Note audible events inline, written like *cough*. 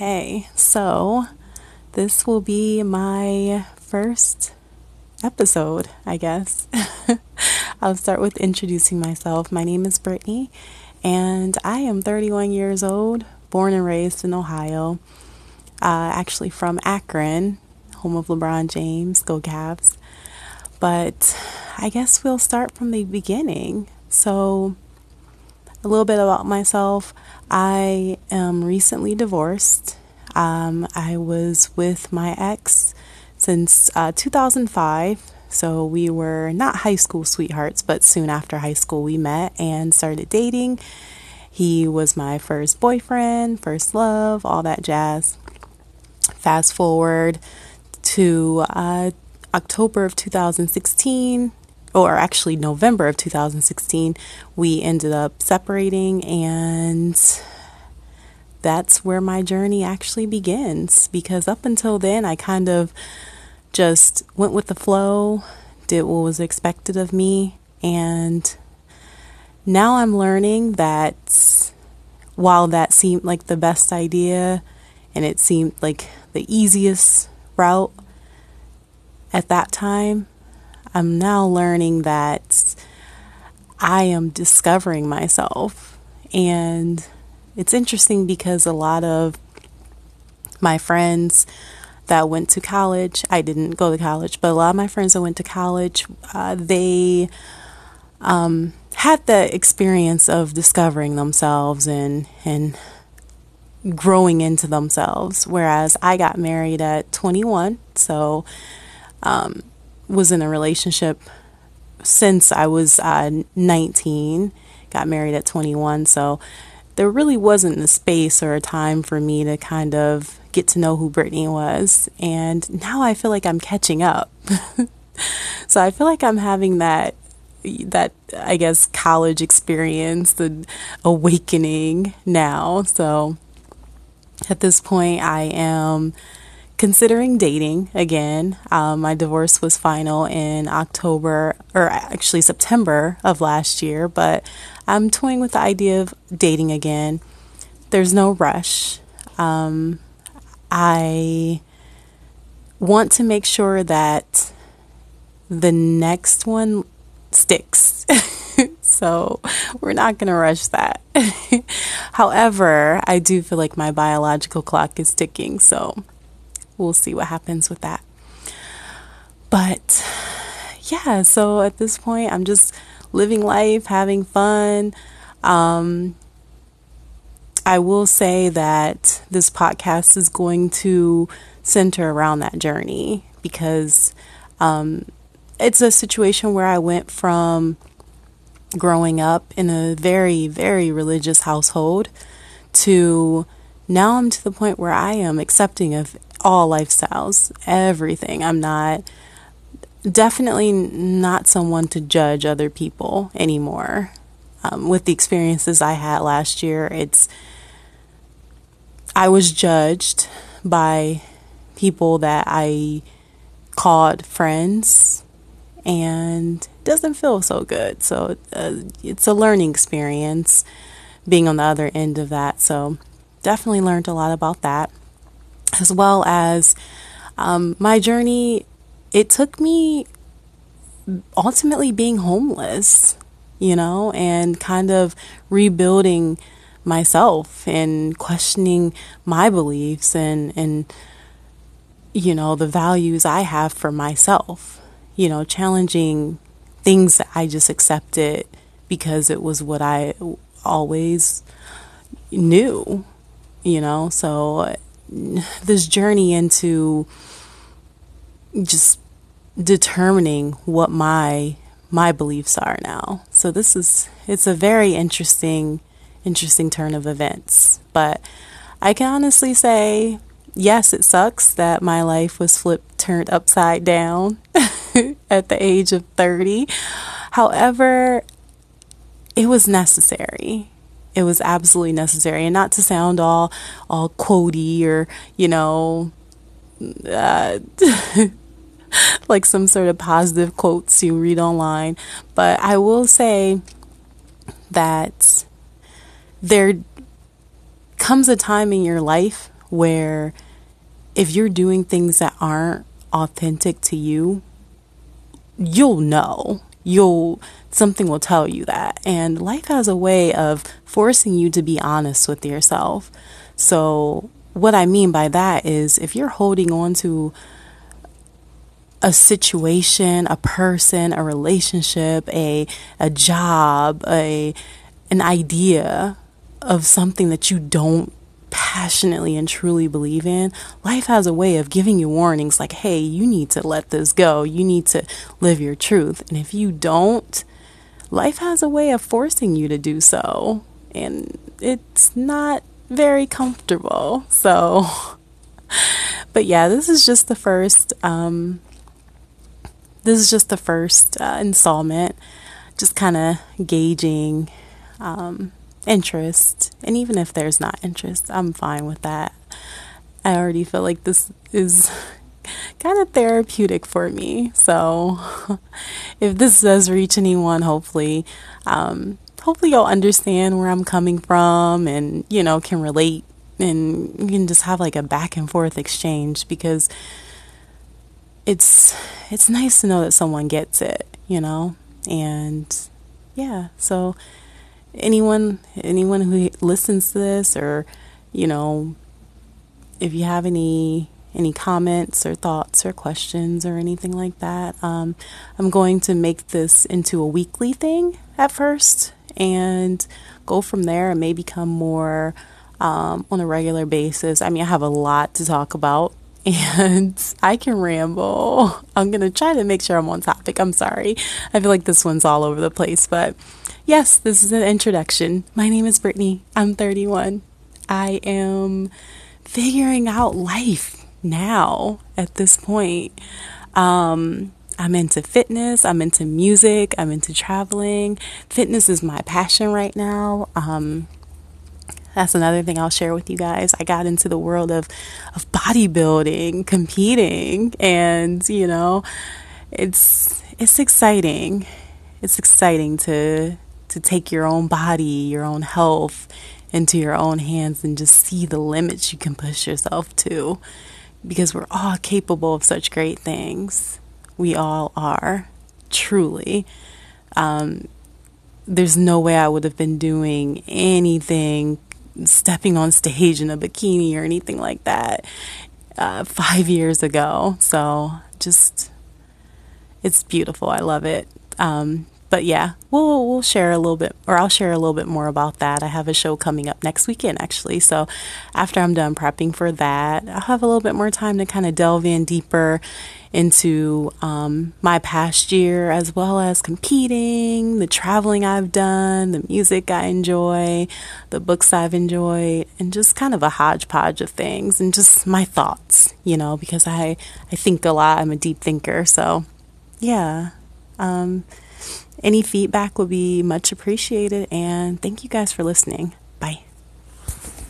Okay, so this will be my first episode, I guess. *laughs* I'll start with introducing myself. My name is Brittany, and I am 31 years old, born and raised in Ohio, uh, actually from Akron, home of LeBron James, go Cavs. But I guess we'll start from the beginning. So, a little bit about myself. I am recently divorced. Um, I was with my ex since uh, 2005. So we were not high school sweethearts, but soon after high school we met and started dating. He was my first boyfriend, first love, all that jazz. Fast forward to uh, October of 2016, or actually November of 2016, we ended up separating, and that's where my journey actually begins. Because up until then, I kind of just went with the flow, did what was expected of me, and now I'm learning that while that seemed like the best idea and it seemed like the easiest route at that time, I'm now learning that I am discovering myself. And it's interesting because a lot of my friends that went to college, I didn't go to college, but a lot of my friends that went to college, uh, they um, had the experience of discovering themselves and, and growing into themselves. Whereas I got married at 21, so um, was in a relationship since I was uh, 19, got married at 21. So there really wasn't a space or a time for me to kind of get to know who Brittany was. And now I feel like I'm catching up. *laughs* so I feel like I'm having that that I guess college experience, the awakening now. So at this point I am considering dating again. Um, my divorce was final in October, or actually September of last year, but I'm toying with the idea of dating again. There's no rush. Um, I want to make sure that the next one sticks. *laughs* so we're not going to rush that. *laughs* However, I do feel like my biological clock is ticking. So we'll see what happens with that. But yeah, so at this point, I'm just living life, having fun. Um, I will say that this podcast is going to center around that journey because um, it's a situation where I went from growing up in a very, very religious household to now I'm to the point where I am accepting of all lifestyles, everything. I'm not definitely not someone to judge other people anymore. Um, with the experiences I had last year, it's I was judged by people that I called friends and doesn't feel so good. So uh, it's a learning experience being on the other end of that. So definitely learned a lot about that as well as um, my journey. It took me ultimately being homeless, you know, and kind of rebuilding myself and questioning my beliefs and and you know the values I have for myself. You know, challenging things that I just accepted because it was what I always knew, you know. So this journey into just determining what my my beliefs are now. So this is it's a very interesting interesting turn of events. But I can honestly say yes, it sucks that my life was flipped turned upside down *laughs* at the age of 30. However, it was necessary it was absolutely necessary and not to sound all all quotey or you know uh, *laughs* like some sort of positive quotes you read online but i will say that there comes a time in your life where if you're doing things that aren't authentic to you, you'll know. You'll something will tell you that. And life has a way of forcing you to be honest with yourself. So, what I mean by that is if you're holding on to a situation, a person, a relationship, a a job, a an idea of something that you don't passionately and truly believe in, life has a way of giving you warnings like, hey, you need to let this go. You need to live your truth. And if you don't, life has a way of forcing you to do so. And it's not very comfortable. So, *laughs* but yeah, this is just the first, um, this is just the first uh, installment, just kind of gauging um, interest. And even if there's not interest, I'm fine with that. I already feel like this is *laughs* kind of therapeutic for me. So *laughs* if this does reach anyone, hopefully, um, hopefully you'll understand where I'm coming from and, you know, can relate and you can just have like a back and forth exchange because it's it's nice to know that someone gets it, you know? And yeah, so anyone anyone who listens to this or you know if you have any any comments or thoughts or questions or anything like that um, i'm going to make this into a weekly thing at first and go from there and may become more um, on a regular basis i mean i have a lot to talk about *laughs* and I can ramble. I'm going to try to make sure I'm on topic. I'm sorry. I feel like this one's all over the place, but Yes, this is an introduction. My name is Brittany. I'm 31. I am figuring out life now at this point. Um, I'm into fitness, I'm into music, I'm into traveling. Fitness is my passion right now. Um, that's another thing I'll share with you guys. I got into the world of, of bodybuilding, competing, and you know, it's it's exciting. It's exciting to to take your own body, your own health into your own hands and just see the limits you can push yourself to because we're all capable of such great things. We all are, truly. Um, there's no way I would have been doing anything, stepping on stage in a bikini or anything like that uh, five years ago. So just, it's beautiful. I love it. Um, but yeah, we'll we'll share a little bit, or I'll share a little bit more about that. I have a show coming up next weekend, actually. So after I'm done prepping for that, I'll have a little bit more time to kind of delve in deeper into um, my past year, as well as competing, the traveling I've done, the music I enjoy, the books I've enjoyed, and just kind of a hodgepodge of things, and just my thoughts, you know, because I I think a lot. I'm a deep thinker, so yeah. Um, any feedback will be much appreciated, and thank you guys for listening. Bye.